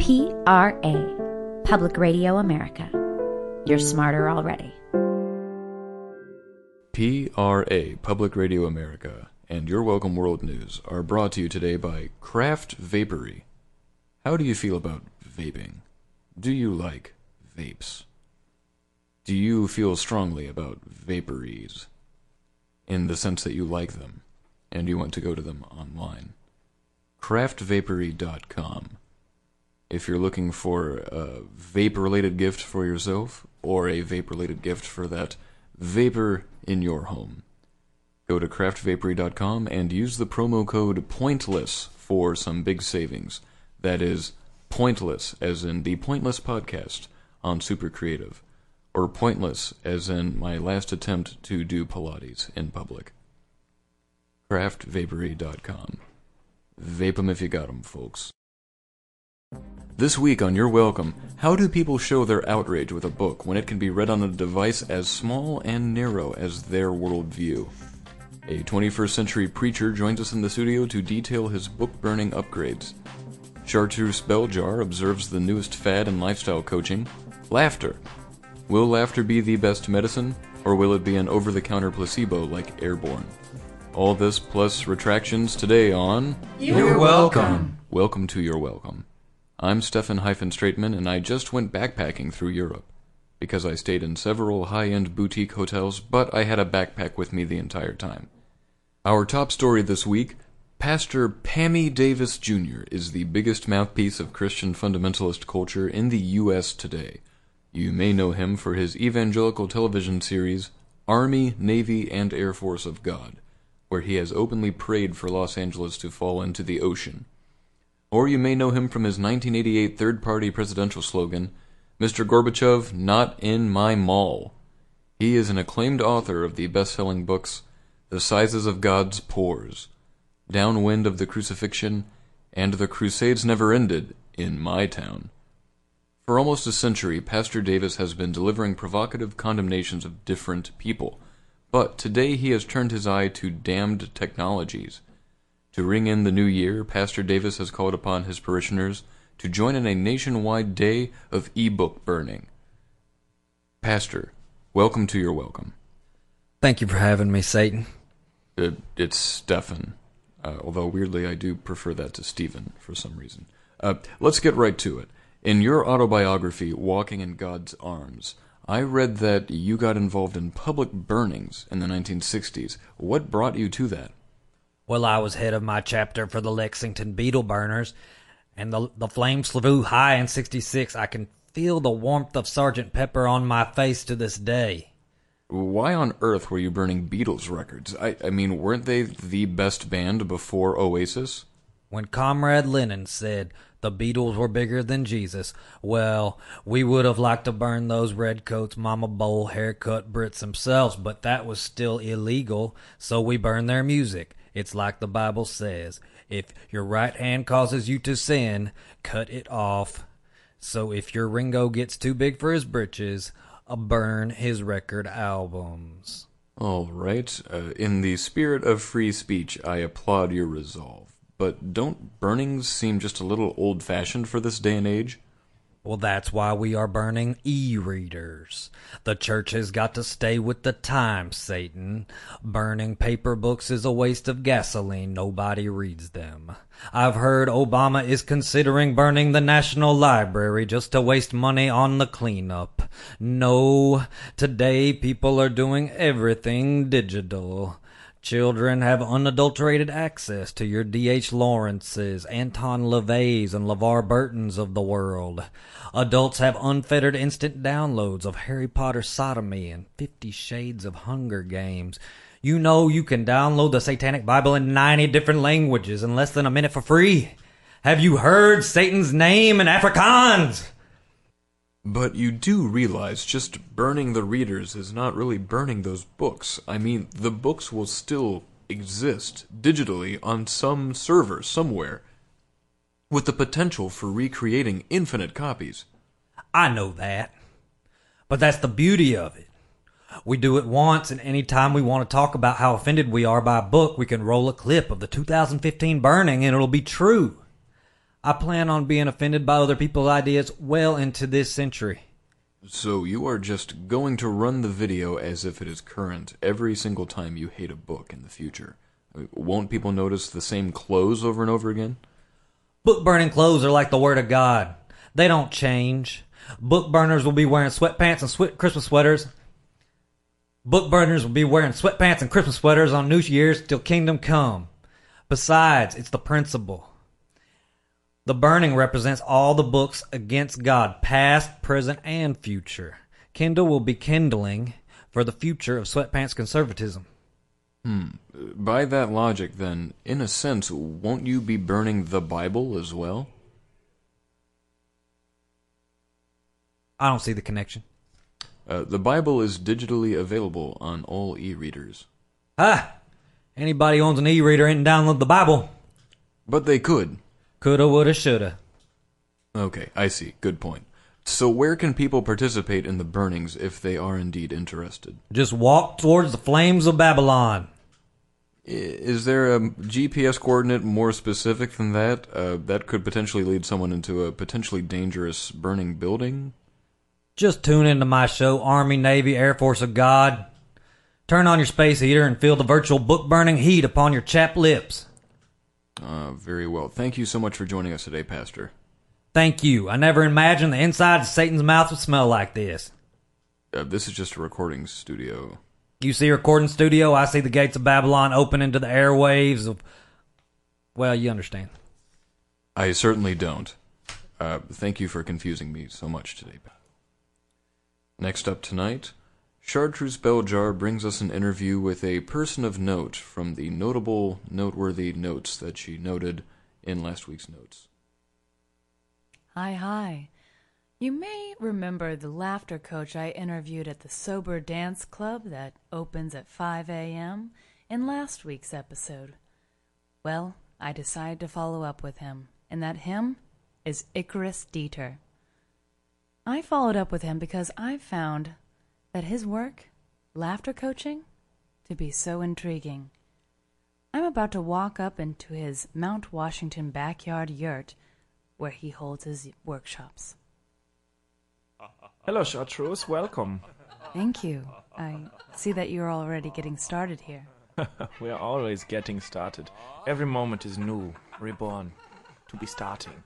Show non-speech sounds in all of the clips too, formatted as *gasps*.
PRA, Public Radio America. You're smarter already. PRA, Public Radio America, and Your Welcome World News are brought to you today by Craft Vapory. How do you feel about vaping? Do you like vapes? Do you feel strongly about vapories? In the sense that you like them, and you want to go to them online. CraftVapory.com. If you're looking for a vape related gift for yourself, or a vape related gift for that vapor in your home, go to craftvapory.com and use the promo code POINTLESS for some big savings. That is pointless, as in the Pointless podcast on Super Creative, or pointless, as in my last attempt to do Pilates in public. Craftvapory.com. Vape 'em if you got 'em, folks. This week on You're Welcome, how do people show their outrage with a book when it can be read on a device as small and narrow as their worldview? A 21st century preacher joins us in the studio to detail his book burning upgrades. Chartreuse Bell Jar observes the newest fad in lifestyle coaching laughter. Will laughter be the best medicine, or will it be an over the counter placebo like airborne? All this plus retractions today on You're welcome. Welcome to Your Welcome. I'm Stefan Straitman, and I just went backpacking through Europe. Because I stayed in several high end boutique hotels, but I had a backpack with me the entire time. Our top story this week Pastor Pammy Davis Jr. is the biggest mouthpiece of Christian fundamentalist culture in the U.S. today. You may know him for his evangelical television series, Army, Navy, and Air Force of God, where he has openly prayed for Los Angeles to fall into the ocean. Or you may know him from his 1988 third party presidential slogan, Mr. Gorbachev, not in my mall. He is an acclaimed author of the best selling books The Sizes of God's Pores, Downwind of the Crucifixion, and The Crusades Never Ended in My Town. For almost a century, Pastor Davis has been delivering provocative condemnations of different people, but today he has turned his eye to damned technologies. To ring in the new year, Pastor Davis has called upon his parishioners to join in a nationwide day of e-book burning. Pastor, welcome to your welcome. Thank you for having me, Satan. It, it's Stefan, uh, although weirdly I do prefer that to Stephen for some reason. Uh, let's get right to it. In your autobiography, Walking in God's Arms, I read that you got involved in public burnings in the 1960s. What brought you to that? Well, I was head of my chapter for the Lexington Beetle Burners, and the the flames flew high in '66. I can feel the warmth of Sergeant Pepper on my face to this day. Why on earth were you burning Beatles records? I, I mean, weren't they the best band before Oasis? When Comrade Lennon said the Beatles were bigger than Jesus, well, we would have liked to burn those redcoats, Mama Bowl, haircut Brits themselves, but that was still illegal, so we burned their music. It's like the Bible says if your right hand causes you to sin, cut it off. So if your Ringo gets too big for his britches, uh, burn his record albums. All right. Uh, in the spirit of free speech, I applaud your resolve. But don't burnings seem just a little old fashioned for this day and age? Well, that's why we are burning e readers. The church has got to stay with the times, Satan. Burning paper books is a waste of gasoline. Nobody reads them. I've heard Obama is considering burning the National Library just to waste money on the cleanup. No, today people are doing everything digital. Children have unadulterated access to your D.H. Lawrences, Anton LaVey's, and LeVar Burtons of the world. Adults have unfettered instant downloads of Harry Potter Sodomy and Fifty Shades of Hunger Games. You know you can download the Satanic Bible in 90 different languages in less than a minute for free. Have you heard Satan's name in Afrikaans? But you do realize just burning the readers is not really burning those books. I mean, the books will still exist digitally on some server somewhere, with the potential for recreating infinite copies. I know that. But that's the beauty of it. We do it once, and anytime we want to talk about how offended we are by a book, we can roll a clip of the 2015 burning and it'll be true. I plan on being offended by other people's ideas well into this century. So you are just going to run the video as if it is current every single time you hate a book in the future. I mean, Won't people notice the same clothes over and over again? Book burning clothes are like the Word of God. They don't change. Book burners will be wearing sweatpants and sweat Christmas sweaters. Book burners will be wearing sweatpants and Christmas sweaters on New Year's till Kingdom Come. Besides, it's the principle. The burning represents all the books against God, past, present, and future. Kindle will be kindling for the future of sweatpants conservatism. By that logic, then, in a sense, won't you be burning the Bible as well? I don't see the connection. Uh, the Bible is digitally available on all e-readers. Ah! Anybody who owns an e-reader and download the Bible. But they could. Coulda, woulda, shoulda. Okay, I see. Good point. So where can people participate in the burnings if they are indeed interested? Just walk towards the flames of Babylon. I- Is there a GPS coordinate more specific than that? Uh, that could potentially lead someone into a potentially dangerous burning building? Just tune into my show, Army, Navy, Air Force of God. Turn on your space heater and feel the virtual book burning heat upon your chapped lips. Uh, very well. Thank you so much for joining us today, Pastor. Thank you. I never imagined the inside of Satan's mouth would smell like this. Uh, this is just a recording studio. You see a recording studio, I see the gates of Babylon open into the airwaves of. Well, you understand. I certainly don't. Uh, thank you for confusing me so much today. Next up tonight, Chartreuse Bell Jar brings us an interview with a person of note from the notable, noteworthy notes that she noted in last week's notes. Hi, hi. You may remember the laughter coach I interviewed at the Sober Dance Club that opens at 5 a.m. in last week's episode. Well, I decided to follow up with him, and that him is Icarus Dieter. I followed up with him because I found that his work, laughter coaching, to be so intriguing. I'm about to walk up into his Mount Washington backyard yurt where he holds his workshops. Hello, Chartreuse. Welcome. Thank you. I see that you're already getting started here. *laughs* We are always getting started. Every moment is new, reborn, to be starting.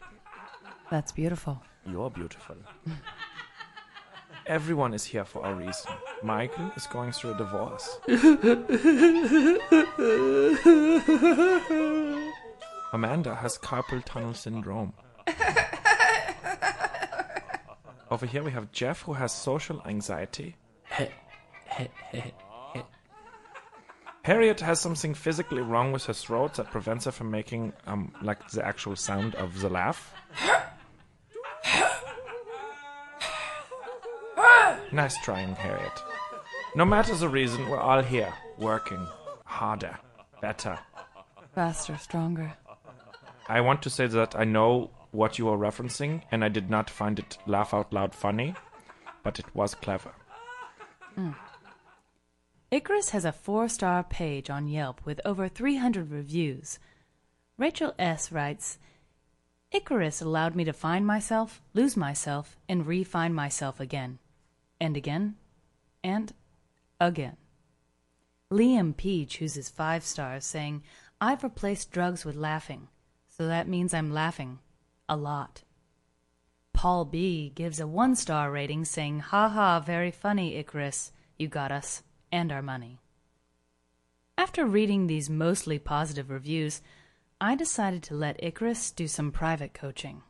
That's beautiful. You're beautiful. *laughs* Everyone is here for a reason. Michael is going through a divorce. Amanda has carpal tunnel syndrome. Over here we have Jeff who has social anxiety. Harriet has something physically wrong with her throat that prevents her from making um like the actual sound of the laugh. Nice trying, Harriet. No matter the reason, we're all here, working harder, better. Faster, stronger. I want to say that I know what you are referencing, and I did not find it laugh out loud funny, but it was clever. Hmm. Icarus has a four star page on Yelp with over 300 reviews. Rachel S. writes Icarus allowed me to find myself, lose myself, and re find myself again. And again. And again. Liam P. chooses five stars, saying, I've replaced drugs with laughing, so that means I'm laughing. A lot. Paul B. gives a one star rating, saying, Ha ha, very funny, Icarus. You got us, and our money. After reading these mostly positive reviews, I decided to let Icarus do some private coaching.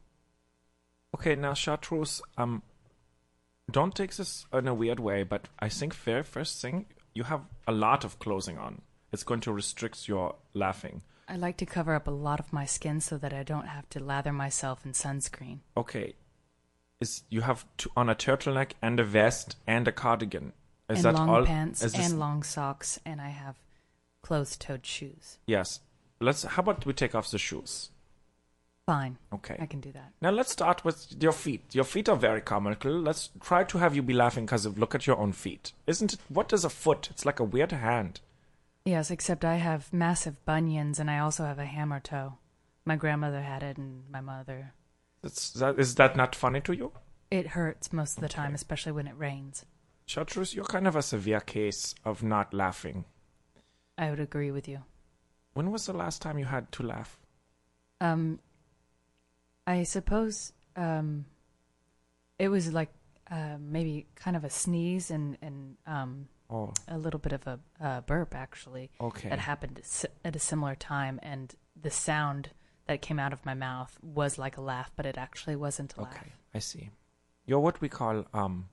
Okay, now Chartreuse, um, don't take this in a weird way, but I think very first thing, you have a lot of clothing on. It's going to restrict your laughing. I like to cover up a lot of my skin so that I don't have to lather myself in sunscreen. Okay. Is you have to, on a turtleneck and a vest and a cardigan. Is and that long all? pants is this- and long socks, and I have closed-toed shoes. yes. Let's. How about we take off the shoes? Fine, Okay. I can do that. Now let's start with your feet. Your feet are very comical. Let's try to have you be laughing because of look at your own feet. Isn't it? What is a foot? It's like a weird hand. Yes, except I have massive bunions, and I also have a hammer toe. My grandmother had it, and my mother. It's, that, is that not funny to you? It hurts most of the time, especially when it rains. Chartreuse, you're kind of a severe case of not laughing. I would agree with you. When was the last time you had to laugh? Um, I suppose um, it was like uh, maybe kind of a sneeze and and um, Oh, a little bit of a uh, burp actually okay. that happened at a similar time, and the sound that came out of my mouth was like a laugh, but it actually wasn't a laugh. Okay, I see. You're what we call um,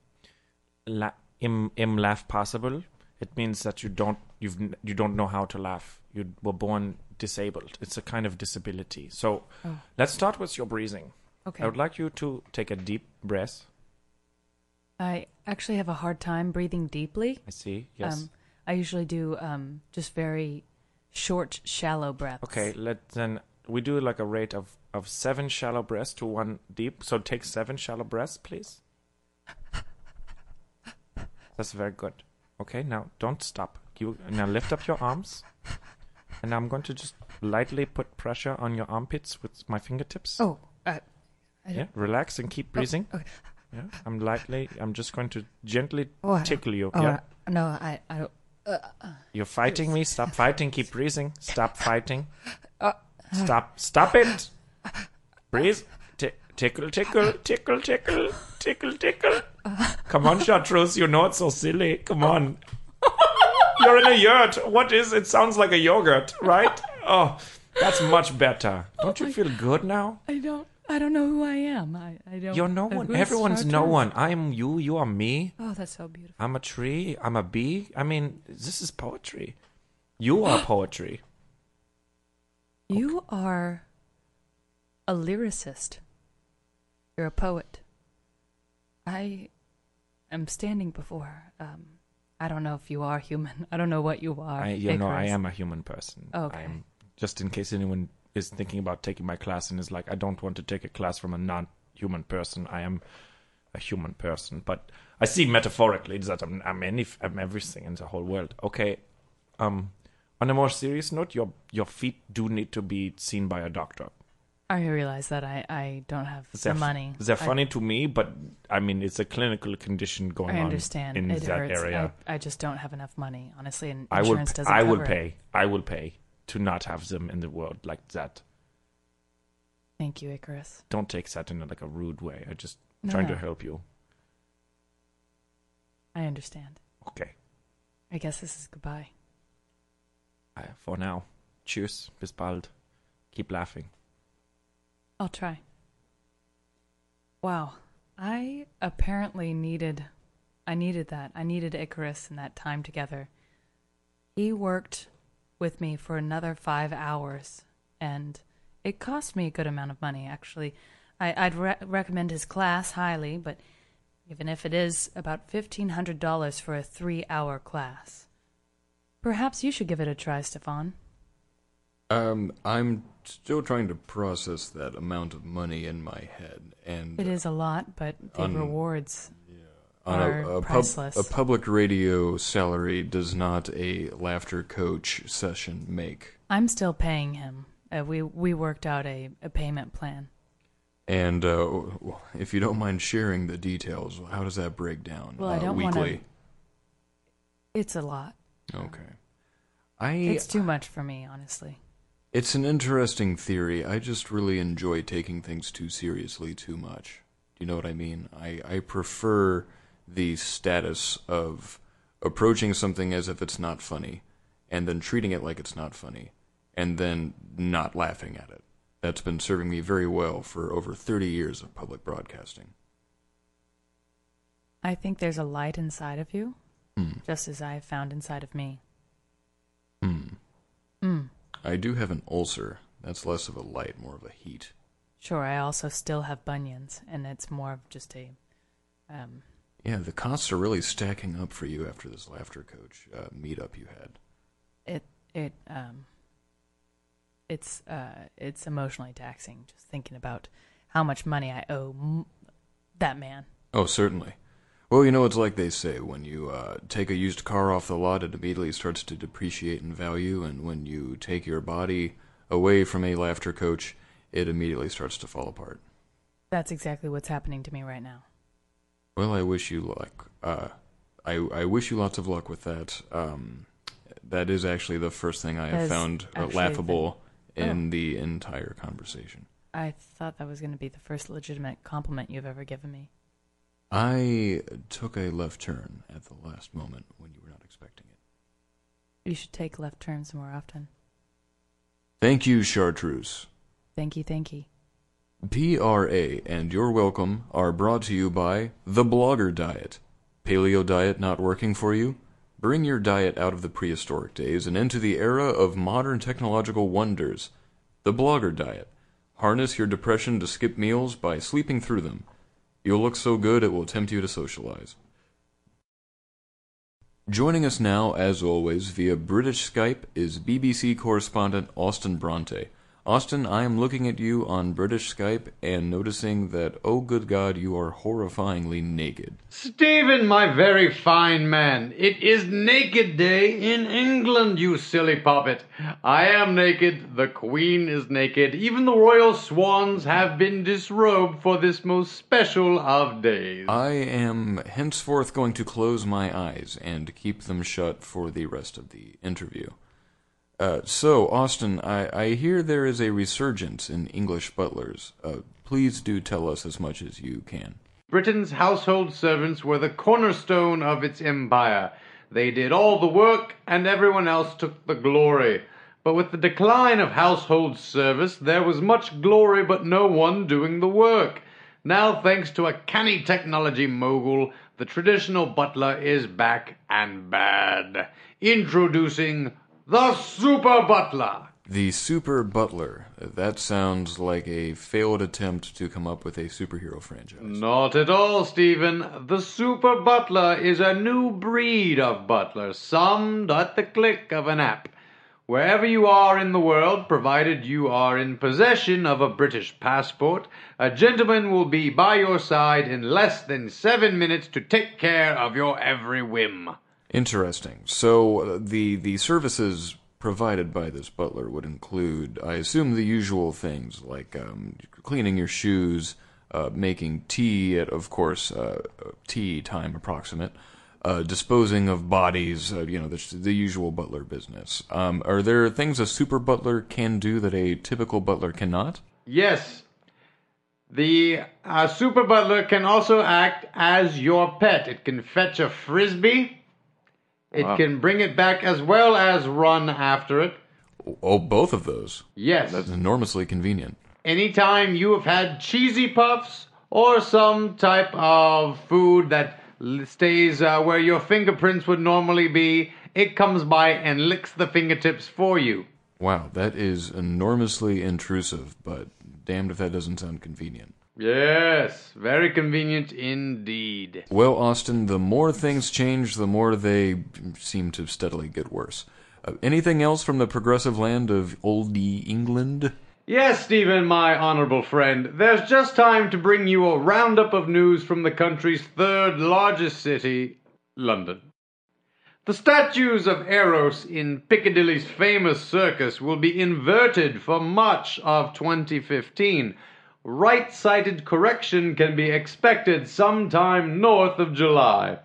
la- im im laugh possible. It means that you don't you've you don't know how to laugh. You were born disabled. It's a kind of disability. So Oh. let's start with your breathing. Okay. I would like you to take a deep breath. I actually have a hard time breathing deeply. I see. Yes. Um, I usually do um, just very short, shallow breaths. okay. Let then we do like a rate of of seven shallow breaths to one deep. So take seven shallow breaths, please. *laughs* That's very good. Okay, now don't stop. You now lift up your arms, and I'm going to just lightly put pressure on your armpits with my fingertips. Oh, uh, yeah. Relax and keep breathing. okay. Yeah, I'm lightly. I'm just going to gently Oh, tickle you. oh, yeah, I- no, I, I don't. you're fighting me. Stop *laughs* fighting. Keep breathing. Stop fighting. Uh, Stop. Stop it. Breathe. Ti- tickle, tickle, tickle, tickle, tickle, tickle. *laughs* Come on, Chartreuse. You know it's so silly. Come on. You're in a yurt. What is it? Sounds like a yogurt, right? Oh, that's much better. Don't you feel good now? I don't. I don't know who I am. I, I don't. You're no one. Everyone's no one. I'm you. You are me. Oh, that's so beautiful. I'm a tree. I'm a bee. I mean, this is poetry. You are *gasps* poetry. You are a lyricist. You're a poet. I am standing before. Um, I don't know if you are human. *laughs* I don't know what you are. I, you know, I am a human person. Okay. I'm just in case anyone is thinking about taking my class and is like, I don't want to take a class from a non-human person. I am a human person, but I see metaphorically that I'm, I'm any, I'm everything in the whole world. Okay. Um, on a more serious note, your your feet do need to be seen by a doctor. I realize that I, I don't have They're, the money. they're I- funny to me, but I mean, it's a clinical condition going I on understand. in it that hurts. area. I, I just don't have enough money, honestly, and I will. insurance doesn't I will cover it. pay. I will pay to not have them in the world like that. Thank you, Icarus. Don't take that in like a rude way. I'm just No, trying no. to help you. I understand. Okay. I guess this is goodbye. Uh, for now. Cheers. Bis bald. Keep laughing. I'll try. Wow. I apparently needed I needed that. I needed Icarus and that time together. He worked with me for another 5 hours and it cost me a good amount of money actually. I I'd re- recommend his class highly, but even if it is about $1500 for a 3-hour class. Perhaps you should give it a try, Stefan. Um, I'm still trying to process that amount of money in my head, and It is a lot, but the Un- rewards on are a, a, pub, priceless. a public radio salary does not a laughter coach session make. I'm still paying him. Uh, we we worked out a, a payment plan. And uh, if you don't mind sharing the details, how does that break down? Well, I uh, don't wanna- weekly. It's a lot. Okay. I It's too much for me, honestly. It's an interesting theory. I just really enjoy taking things too seriously too much. Do you know what I mean? I, I prefer the status of approaching something as if it's not funny, and then treating it like it's not funny, and then not laughing at it. That's been serving me very well for over 30 years of public broadcasting. I think there's a light inside of you, Hmm. just as I have found inside of me. Hmm. Mm. I do have an ulcer. That's less of a light, more of a heat. Sure, I also still have bunions, and it's more of just a. Um, Yeah, the costs are really stacking up for you after this laughter coach uh, meetup you had. it it um. It's uh it's emotionally taxing just thinking about how much money I owe m- that man. Oh, certainly. Well, you know, it's like they say when you uh, take a used car off the lot, it immediately starts to depreciate in value, and when you take your body away from a laughter coach, it immediately starts to fall apart. That's exactly what's happening to me right now. Well, I wish you luck. Uh, I I wish you lots of luck with that. Um, that is actually the first thing I have found laughable the- in Oh. the entire conversation. I thought that was going to be the first legitimate compliment you've ever given me. I took a left turn at the last moment when you were not expecting it. You should take left turns more often. Thank you, Chartreuse. Thank you, thank you. PRA and You're Welcome are brought to you by The Blogger Diet. Paleo diet not working for you? Bring your diet out of the prehistoric days and into the era of modern technological wonders. The Blogger Diet. Harness your depression to skip meals by sleeping through them. You'll look so good it will tempt you to socialize. Joining us now, as always, via British Skype is BBC correspondent Austin Bronte. Austin, I am looking at you on British Skype and noticing that, oh good God, you are horrifyingly naked. Stephen, my very fine man, it is Naked Day in England, you silly poppet. I am naked, the Queen is naked, even the royal swans have been disrobed for this most special of days. I am henceforth going to close my eyes and keep them shut for the rest of the interview. Uh, so, Austin, I, I hear there is a resurgence in English butlers. Uh, please do tell us as much as you can. Britain's household servants were the cornerstone of its empire. They did all the work, and everyone else took the glory. But with the decline of household service, there was much glory, but no one doing the work. Now, thanks to a canny technology mogul, the traditional butler is back and bad. Introducing the Super Butler. The Super Butler. That sounds like a failed attempt to come up with a superhero franchise. Not at all, Stephen. The Super Butler is a new breed of butler, summed at the click of an app. Wherever you are in the world, provided you are in possession of a British passport, a gentleman will be by your side in less than seven minutes to take care of your every whim. Interesting. So uh, the the services provided by this butler would include, I assume, the usual things like um, cleaning your shoes, uh, making tea at, of course, uh, tea time approximate, uh, disposing of bodies, uh, you know, the, the usual butler business. Um, are there things a super butler can do that a typical butler cannot? Yes. The super butler can also act as your pet. It can fetch a frisbee. It can bring it back as well as run after it. Oh, both of those. Yes. That's enormously convenient. Anytime you have had cheesy puffs or some type of food that stays uh, where your fingerprints would normally be, it comes by and licks the fingertips for you. Wow, that is enormously intrusive, but damned if that doesn't sound convenient. Yes, very convenient indeed. Well, Austin, the more things change, the more they seem to steadily get worse. Uh, anything else from the progressive land of oldie England? Yes, Stephen, my honorable friend, there's just time to bring you a roundup of news from the country's third largest city, London. The statues of Eros in Piccadilly's famous circus will be inverted for much of 2015. Right sighted correction can be expected sometime north of July.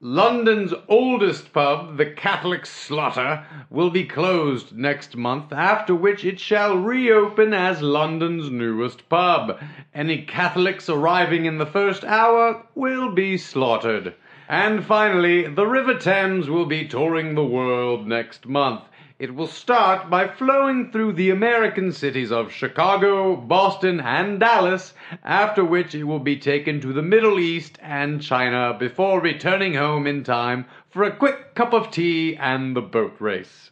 London's oldest pub, the Catholic Slaughter, will be closed next month, after which it shall reopen as London's newest pub. Any Catholics arriving in the first hour will be slaughtered. And finally, the River Thames will be touring the world next month. It will start by flowing through the American cities of Chicago, Boston, and Dallas, after which it will be taken to the Middle East and China before returning home in time for a quick cup of tea and the boat race.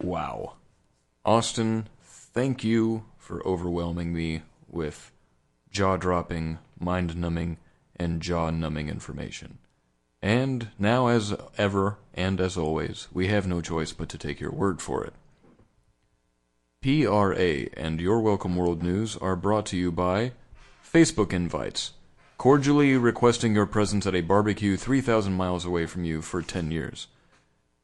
Wow. Austin, thank you for overwhelming me with jaw dropping, mind numbing, and jaw numbing information. And now, as ever and as always, we have no choice but to take your word for it. PRA and Your Welcome World News are brought to you by Facebook Invites, cordially requesting your presence at a barbecue 3,000 miles away from you for 10 years.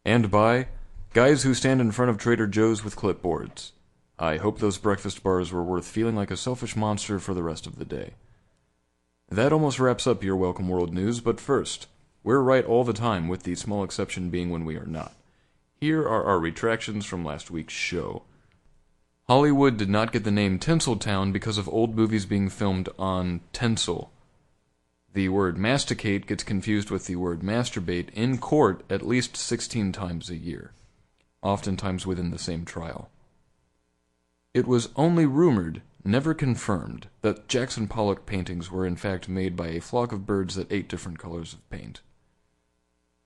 And by Guys Who Stand in Front of Trader Joe's with Clipboards. I hope those breakfast bars were worth feeling like a selfish monster for the rest of the day. That almost wraps up Your Welcome World News, but first, we're right all the time, with the small exception being when we are not. Here are our retractions from last week's show. Hollywood did not get the name Tinseltown because of old movies being filmed on tinsel. The word masticate gets confused with the word masturbate in court at least 16 times a year, oftentimes within the same trial. It was only rumored, never confirmed, that Jackson Pollock paintings were in fact made by a flock of birds that ate different colors of paint.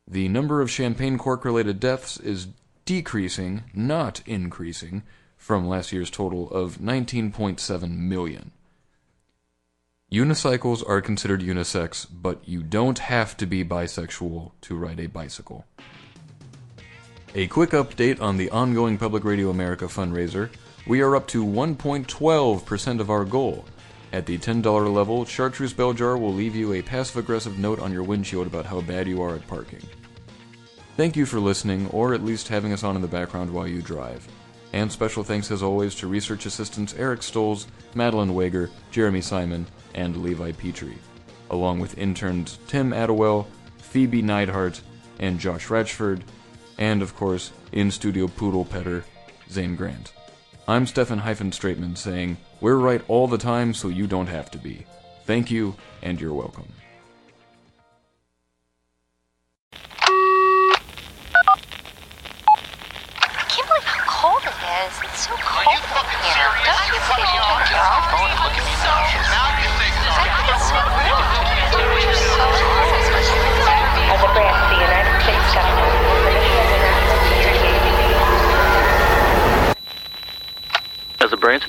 The number of champagne cork related deaths is decreasing, not increasing, from last year's total of 19.7 million. Unicycles are considered unisex, but you don't have to be bisexual to ride a bicycle. A quick update on the ongoing Public Radio America fundraiser. We are up to 1.12% of our goal. At the $10 level, Chartreuse Bell Jar will leave you a passive aggressive note on your windshield about how bad you are at parking. Thank you for listening, or at least having us on in the background while you drive. And special thanks as always to research assistants Eric Stolz, Madeline Wager, Jeremy Simon, and Levi Petrie, along with interns Tim Adewell, Phoebe Neidhardt, and Josh Ratchford, and of course, in studio poodle petter, Zane Grant. I'm Stefan Straitman saying, We're right all the time so you don't have to be. Thank you, and you're welcome.